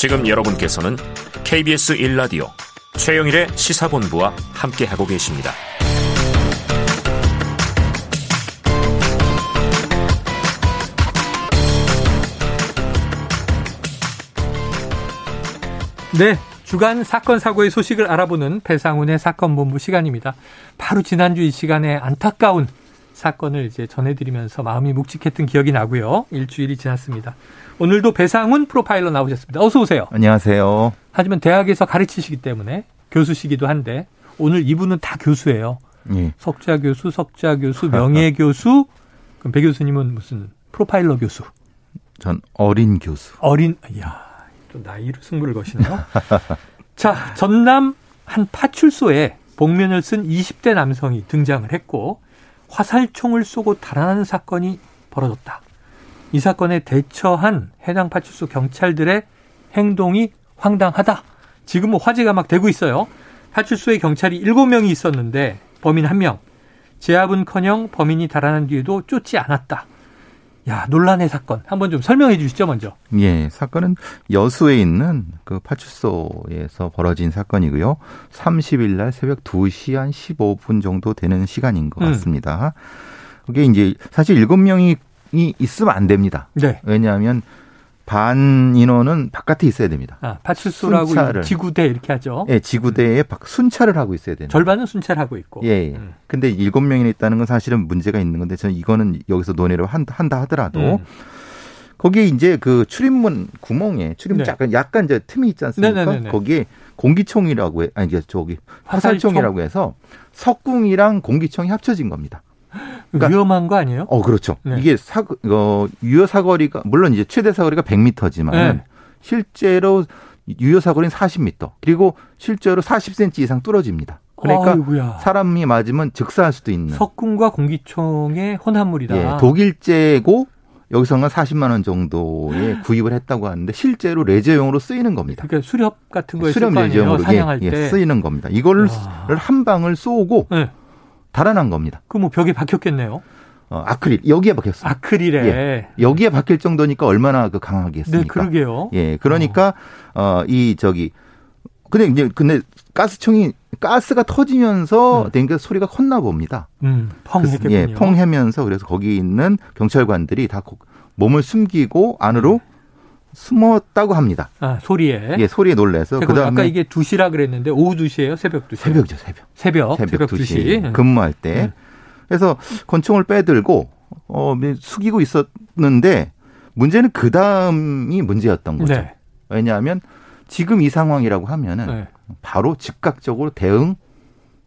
지금 여러분께서는 KBS 1라디오 최영일의 시사본부와 함께하고 계십니다. 네. 주간 사건 사고의 소식을 알아보는 배상훈의 사건 본부 시간입니다. 바로 지난주 이 시간에 안타까운 사건을 이제 전해드리면서 마음이 묵직했던 기억이 나고요. 일주일이 지났습니다. 오늘도 배상훈 프로파일러 나오셨습니다. 어서 오세요. 안녕하세요. 하지만 대학에서 가르치시기 때문에 교수시기도 한데 오늘 이분은 다 교수예요. 예. 석좌 교수, 석좌 교수, 명예 교수. 그럼 배 교수님은 무슨 프로파일러 교수? 전 어린 교수. 어린, 이야, 또 나이로 승부를 거시네요. 자, 전남 한 파출소에 복면을 쓴 20대 남성이 등장을 했고 화살총을 쏘고 달아나는 사건이 벌어졌다. 이 사건에 대처한 해당 파출소 경찰들의 행동이 황당하다. 지금 뭐 화제가 막 되고 있어요. 파출소에 경찰이 7명이 있었는데 범인 1명. 제압은커녕 범인이 달아난 뒤에도 쫓지 않았다. 야, 논란의 사건. 한번 좀 설명해 주시죠, 먼저. 예, 사건은 여수에 있는 그 파출소에서 벌어진 사건이고요. 30일 날 새벽 2시 한 15분 정도 되는 시간인 것 음. 같습니다. 그게 이제 사실 7명이 있으면 안 됩니다. 네. 왜냐하면 반 인원은 바깥에 있어야 됩니다. 아, 파출소라고 순찰을. 지구대 이렇게 하죠. 예, 지구대에 박- 순찰을 하고 있어야 됩니다. 절반은 순찰하고 있고. 예. 예. 음. 근데 일곱 명이 있다는 건 사실은 문제가 있는 건데 저는 이거는 여기서 논의를 한다, 한다 하더라도 음. 거기에 이제 그 출입문 구멍에 출입문 네. 약간 약간 이제 틈이 있지 않습니까? 네네네네. 거기에 공기총이라고 해 아니 저기 화살총이라고 해서 석궁이랑 공기총이 합쳐진 겁니다. 그러니까- 위험한 거 아니에요? 어 그렇죠. 네. 이게 사 어, 유효 사거리가 물론 이제 최대 사거리가 100m지만 네. 실제로 유효 사거리는 40m 그리고 실제로 40cm 이상 뚫어집니다. 그러니까 아이고야. 사람이 맞으면 즉사할 수도 있는 석궁과 공기총의 혼합물이다. 예, 독일제고 여기서는 40만 원 정도에 구입을 했다고 하는데 실제로 레저용으로 쓰이는 겁니다. 그러니까 수렵 같은 거에 아니에요. 레저용으로 사냥할 예, 때. 예, 쓰이는 겁니다. 이걸 와. 한 방을 쏘고 네. 달아난 겁니다. 그 뭐 벽에 박혔겠네요. 어, 아크릴 여기에 박혔습니다. 아크릴에. 예. 여기에 박힐 정도니까 얼마나 그 네, 강하겠습니까? 그러게요. 예, 그러니까 어 이 저기 근데 이제 근데 가스총이 가스가 터지면서 음. 댕겨 소리가 컸나 봅니다. 음, 펑 그래서, 했겠군요. 예, 펑 하면서 그래서 거기 있는 경찰관들이 다 고- 몸을 숨기고 안으로 숨었다고 합니다. 아, 소리에. 예, 소리에 놀래서 그 그다음에 아까 이게 2시라 그랬는데 오후 2시예요? 새벽 2시? 새벽이죠, 새벽. 새벽. 새벽, 새벽 2시, 2시. 근무할 때. 네. 그래서 권총을 빼들고 어 숙이고 있었는데 문제는 그 다음이 문제였던 거죠. 네. 왜냐하면 지금 이 상황이라고 하면은 네. 바로 즉각적으로 대응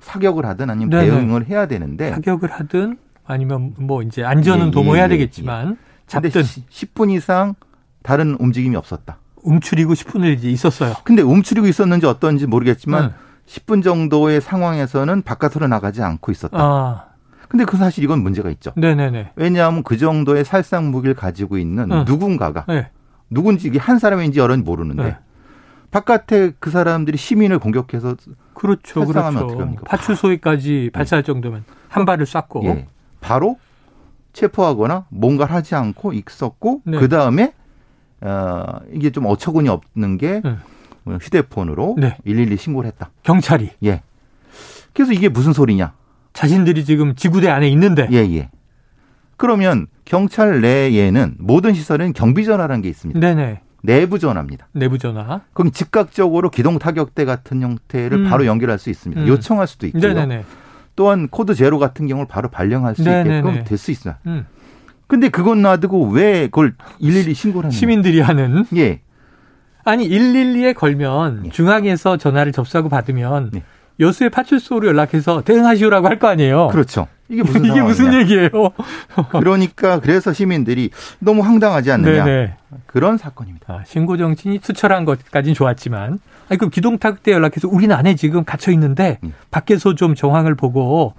사격을 하든 아니면 네네. 대응을 해야 되는데 사격을 하든 아니면 뭐 이제 안전은 예, 도모해야 예, 되겠지만 근데 잡든 10분 이상 다른 움직임이 없었다. 움츠리고 10분을 이제 있었어요. 근데 움츠리고 있었는지 어떤지 모르겠지만 네. 10분 정도의 상황에서는 바깥으로 나가지 않고 있었다. 아, 근데 그 사실 이건 문제가 있죠. 네네네. 왜냐하면 그 정도의 살상 무기를 가지고 있는 응. 누군가가 네. 누군지 이게 한 사람인지 여러인지 모르는데 네. 바깥에 그 사람들이 시민을 공격해서 그렇죠, 살상하면 그렇죠. 어떡합니까? 파출소에까지 발사할 정도면 한 발을 쐈고. 예, 바로 체포하거나 뭔가를 하지 않고 있었고 네. 그 다음에 어, 이게 좀 어처구니 없는 게 네. 휴대폰으로 네. 112 신고를 했다. 경찰이 예. 그래서 이게 무슨 소리냐? 자신들이 지금 지구대 안에 있는데. 예, 예. 그러면 경찰 내에는 모든 시설은 경비 전화라는 게 있습니다. 네네. 내부 전화입니다. 내부 전화. 그럼 즉각적으로 기동 타격대 같은 형태를 음. 바로 연결할 수 있습니다. 음. 요청할 수도 있고요. 네네네. 또한 코드 제로 같은 경우를 바로 발령할 수 네네네. 있게끔 될 수 있습니다. 음. 근데 그건 놔두고 왜 그걸 112 신고를 하냐? 시민들이 하는 예. 아니 112에 걸면 예. 중앙에서 전화를 접수하고 받으면 네. 여수의 파출소로 연락해서 대응하시오라고 할 거 아니에요. 그렇죠. 이게 무슨 이게 무슨? 얘기예요? 그러니까 그래서 시민들이 너무 황당하지 않느냐? 네네. 그런 사건입니다. 아, 신고 정신이 투철한 것까지는 좋았지만, 아니 그럼 기동탁대 연락해서 우리는 안에 지금 갇혀 있는데 예. 밖에서 좀 정황을 보고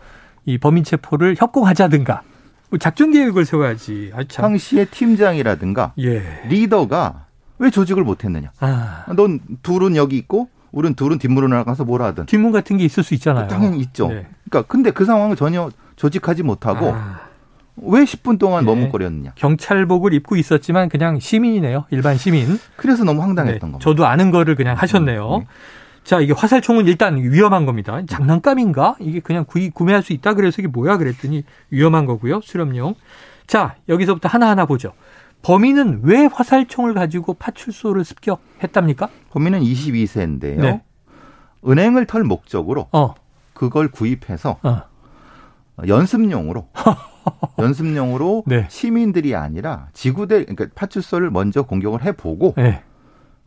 이 범인 체포를 협공하자든가 뭐 작전 계획을 세워야지. 아, 참. 당시에 팀장이라든가 예. 리더가 왜 조직을 못했느냐? 아, 넌 둘은 여기 있고 우린 둘은 뒷문으로 나가서 뭘 하든 뒷문 같은 게 있을 수 있잖아요. 당연히 있죠. 네. 그러니까 근데 그 상황을 전혀 조직하지 못하고 아, 왜 10분 동안 네. 머뭇거렸느냐. 경찰복을 입고 있었지만 그냥 시민이네요. 일반 시민. 그래서 너무 황당했던 네, 겁니다. 저도 아는 거를 그냥 하셨네요. 네. 자, 이게 화살총은 일단 위험한 겁니다. 장난감인가? 이게 그냥 구, 구매할 수 있다 그래서 이게 뭐야 그랬더니 위험한 거고요. 수렴용. 자, 여기서부터 하나하나 보죠. 범인은 왜 화살총을 가지고 파출소를 습격했답니까? 범인은 22세인데요. 네. 은행을 털 목적으로 어, 그걸 구입해서 어. 연습용으로 연습용으로 네. 시민들이 아니라 지구대 그러니까 파출소를 먼저 공격을 해보고 네.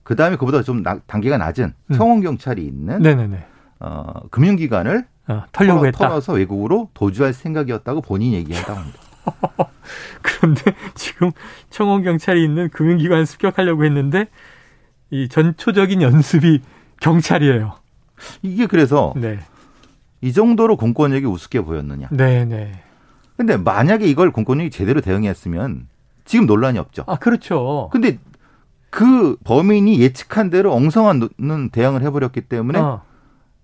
그 다음에 그보다 좀 나- 단계가 낮은 음. 청원 경찰이 있는 네네네. 어, 금융기관을 어, 털려고 털어, 했다. 털어서 외국으로 도주할 생각이었다고 본인이 얘기한다고 합니다. 그런데 지금 청원 경찰이 있는 금융기관 습격하려고 했는데 이 전초적인 연습이 경찰이에요. 이게 그래서 네. 이 정도로 공권력이 우습게 보였느냐. 네 네. 근데 만약에 이걸 공권력이 제대로 대응했으면 지금 논란이 없죠. 아, 그렇죠. 근데 그 범인이 예측한 대로 엉성한 노- 대응을 해버렸기 때문에 어,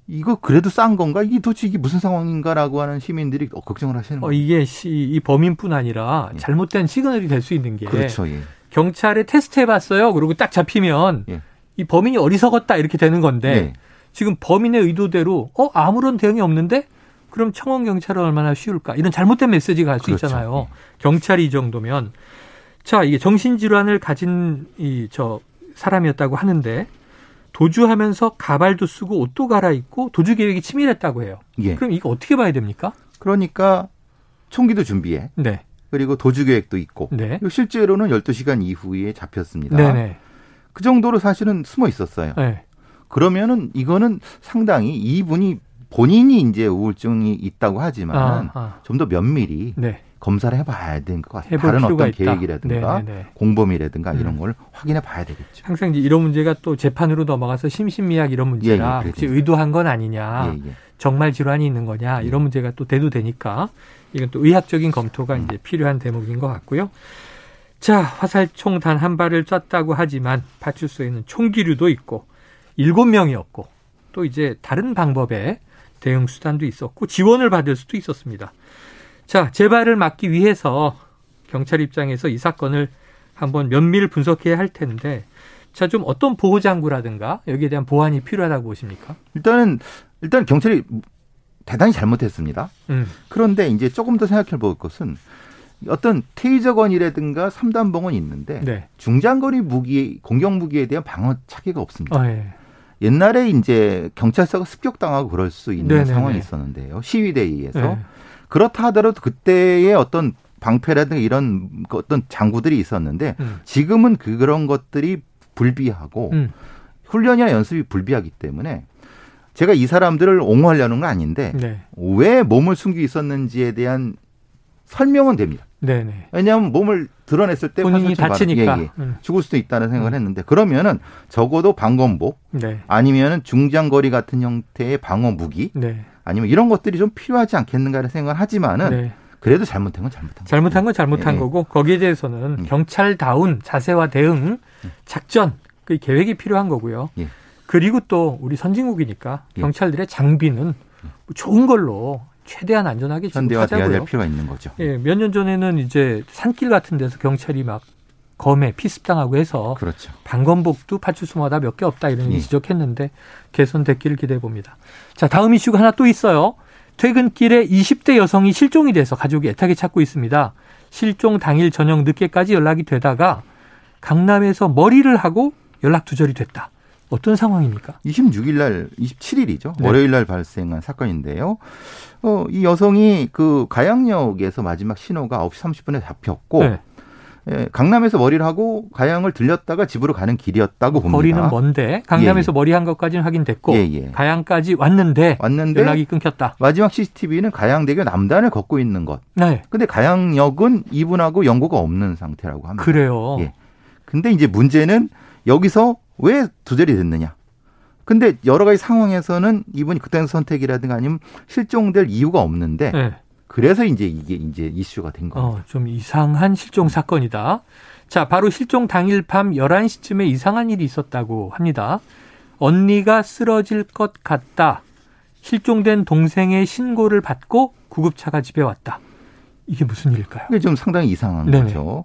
이거 그래도 싼 건가? 이게 도대체 이게 무슨 상황인가라고 하는 시민들이 어, 걱정을 하시는 어, 거예요. 이게 시, 이 범인뿐 아니라 예. 잘못된 시그널이 될 수 있는 게 그렇죠. 예. 경찰에 테스트해봤어요. 그리고 딱 잡히면 예. 이 범인이 어리석었다 이렇게 되는 건데 네. 지금 범인의 의도대로 어 아무런 대응이 없는데 그럼 청원 경찰은 얼마나 쉬울까 이런 잘못된 메시지가 갈수 그렇죠. 있잖아요. 경찰이 이 정도면 자 이게 정신질환을 가진 이 저 사람이었다고 하는데 도주하면서 가발도 쓰고 옷도 갈아입고 도주 계획이 치밀했다고 해요. 예. 그럼 이거 어떻게 봐야 됩니까? 그러니까 총기도 준비해. 네, 그리고 도주 계획도 있고. 네, 실제로는 12시간 이후에 잡혔습니다. 네, 네. 그 정도로 사실은 숨어 있었어요. 네. 그러면은 이거는 상당히 이분이 본인이 이제 우울증이 있다고 하지만 아, 아, 좀더 면밀히 네. 검사를 해봐야 될것 같아요. 다른 어떤 있다. 계획이라든가 네, 네, 네. 공범이라든가 음. 이런 걸 확인해 봐야 되겠죠. 항상 이제 이런 문제가 또 재판으로 넘어가서 심신미약 이런 문제라 예, 예, 혹시 그래요. 의도한 건 아니냐, 예, 예. 정말 질환이 있는 거냐 예. 이런 문제가 또 대두되니까 이건 또 의학적인 검토가 음. 이제 필요한 대목인 것 같고요. 자 화살총 단 한 발을 쐈다고 하지만 파출소에는 총기류도 있고 일곱 명이었고 또 이제 다른 방법의 대응 수단도 있었고 지원을 받을 수도 있었습니다. 자 재발을 막기 위해서 경찰 입장에서 이 사건을 한번 면밀 분석해야 할 텐데 자 좀 어떤 보호 장구라든가 여기에 대한 보완이 필요하다고 보십니까? 일단은 일단 경찰이 대단히 잘못했습니다. 음, 그런데 이제 조금 더 생각해 볼 것은 어떤 테이저건이라든가 삼단봉은 있는데 네. 중장거리 무기 공격 무기에 대한 방어 차기가 없습니다. 어, 예. 옛날에 이제 경찰서가 습격당하고 그럴 수 있는 네네네. 상황이 있었는데요. 시위대에 의해서 네. 그렇다 하더라도 그때의 어떤 방패라든가 이런 그 어떤 장구들이 있었는데 음, 지금은 그- 그런 것들이 불비하고 음, 훈련이나 연습이 불비하기 때문에 제가 이 사람들을 옹호하려는 건 아닌데 네, 왜 몸을 숨기고 있었는지에 대한 설명은 됩니다. 네, 네. 왜냐하면 몸을 드러냈을 때 본인이 다치니까. 예, 예. 음, 죽을 수도 있다는 생각을 음. 했는데 그러면은 적어도 방검복 네, 아니면은 중장거리 같은 형태의 방어 무기 네, 아니면 이런 것들이 좀 필요하지 않겠는가를 생각을 하지만은 네. 그래도 잘못한 건 잘못한 잘못한 건 잘못한 예, 예. 거고 거기에 대해서는 음. 경찰다운 자세와 대응, 작전, 그 계획이 필요한 거고요. 예. 그리고 또 우리 선진국이니까 예. 경찰들의 장비는 뭐 좋은 걸로 최대한 안전하게 현대화 돼야 될. 필요가 있는 거죠. 예, 몇 년 전에는 이제 산길 같은 데서 경찰이 막 검에 피습당하고 해서 그렇죠. 방검복도 파출소마다 몇 개 없다 이런 예. 지적했는데 개선됐기를 기대해 봅니다. 자, 다음 이슈가 하나 또 있어요. 퇴근길에 20대 여성이 실종이 돼서 가족이 애타게 찾고 있습니다. 실종 당일 저녁 늦게까지 연락이 되다가 강남에서 머리를 하고 연락 두절이 됐다. 어떤 상황입니까? 26일 날 27일이죠. 네. 월요일 날 발생한 사건인데요. 어, 이 여성이 그 가양역에서 마지막 신호가 9시 30분에 잡혔고 네. 예, 강남에서 머리를 하고 가양을 들렸다가 집으로 가는 길이었다고 봅니다. 거리는 먼데 강남에서 머리 한 것까지는 확인됐고 예, 예. 가양까지 왔는데 왔는데 연락이 끊겼다. 마지막 CCTV는 가양대교 남단을 걷고 있는 것. 네. 근데 가양역은 이분하고 연고가 없는 상태라고 합니다. 그래요. 예. 근데 이제 문제는 여기서 왜 두절이 됐느냐. 근데 여러 가지 상황에서는 이분이 그때 선택이라든가 아니면 실종될 이유가 없는데 네. 그래서 이제 이게 이제 이슈가 된 겁니다. 어, 좀 이상한 실종 사건이다. 자, 바로 실종 당일 밤 11시쯤에 이상한 일이 있었다고 합니다. 언니가 쓰러질 것 같다. 실종된 동생의 신고를 받고 구급차가 집에 왔다. 이게 무슨 일일까요? 이게 좀 상당히 이상한 네네. 거죠.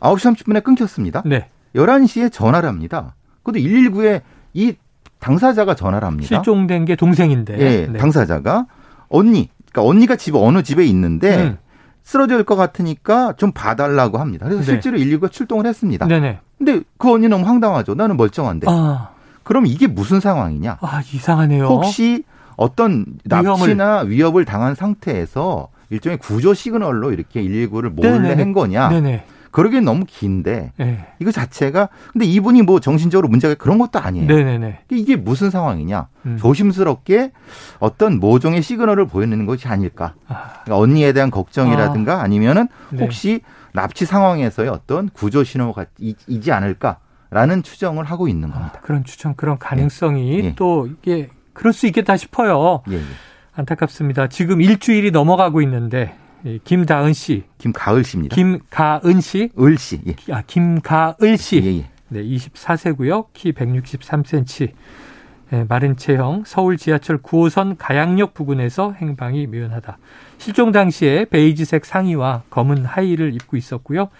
9시 30분에 끊겼습니다. 네. 11시에 전화를 합니다. 그것도 119에 이 당사자가 전화를 합니다. 실종된 게 동생인데. 예, 네. 당사자가 언니, 그러니까 언니가 집 어느 집에 있는데 음. 쓰러질 것 같으니까 좀 봐달라고 합니다. 그래서 네. 실제로 119가 출동을 했습니다. 네네. 근데 그 언니 너무 황당하죠. 나는 멀쩡한데. 아, 그럼 이게 무슨 상황이냐? 아, 이상하네요. 혹시 어떤. 납치나 위협을 당한 상태에서 일종의 구조 시그널로 이렇게 119를 몰래 네네네. 한 거냐? 네네. 그러기엔 너무 긴데 네. 이거 자체가 근데 이분이 뭐 정신적으로 문제가 그런 것도 아니에요. 네네네. 이게 무슨 상황이냐? 음. 조심스럽게 어떤 모종의 시그널을 보이는 것이 아닐까? 아, 그러니까 언니에 대한 걱정이라든가 아 니면은 네. 혹시 납치 상황에서의 어떤 구조 신호가 이- 이지 않을까라는 추정을 하고 있는 겁니다. 아, 그런 추천, 그런 가능성이 예. 또 이게 그럴 수 있겠다 싶어요. 예, 예. 안타깝습니다. 지금 일주일이 넘어가고 있는데 이 김다은 씨, 김가을 씨입니다. 김가은 씨, 을 씨. 예. 아, 김가을 씨, 예, 예. 네, 24세고요. 키 163cm. 네, 마른 체형, 서울 지하철 9호선 가양역 부근에서 행방이 묘연하다. 실종 당시에 베이지색 상의와 검은 하의를 입고 있었고요.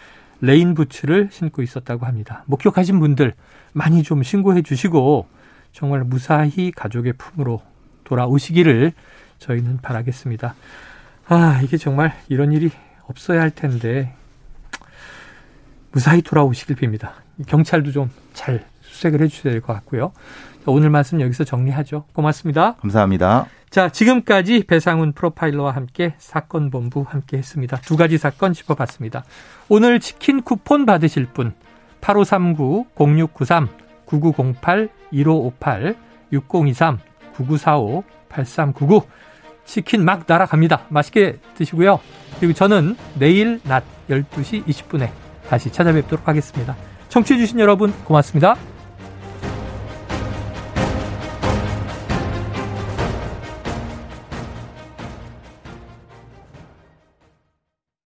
레인 부츠를 신고 있었다고 합니다. 목격하신 분들 많이 좀 신고해 주시고 정말 무사히 가족의 품으로 돌아오시기를 저희는 바라겠습니다. 아, 이게 정말 이런 일이 없어야 할 텐데 무사히 돌아오시길 빕니다. 경찰도 좀 잘 수색을 해주셔야 될 것 같고요. 자, 오늘 말씀 여기서 정리하죠. 고맙습니다. 감사합니다. 자, 지금까지 배상훈 프로파일러와 함께 사건 본부 함께 했습니다. 두 가지 사건 짚어봤습니다. 오늘 치킨 쿠폰 받으실 분 8539-0693-9908-6023-9945-8399 치킨 막 날아갑니다. 맛있게 드시고요. 그리고 저는 내일 낮 12시 20분에 다시 찾아뵙도록 하겠습니다. 청취해주신 여러분 고맙습니다.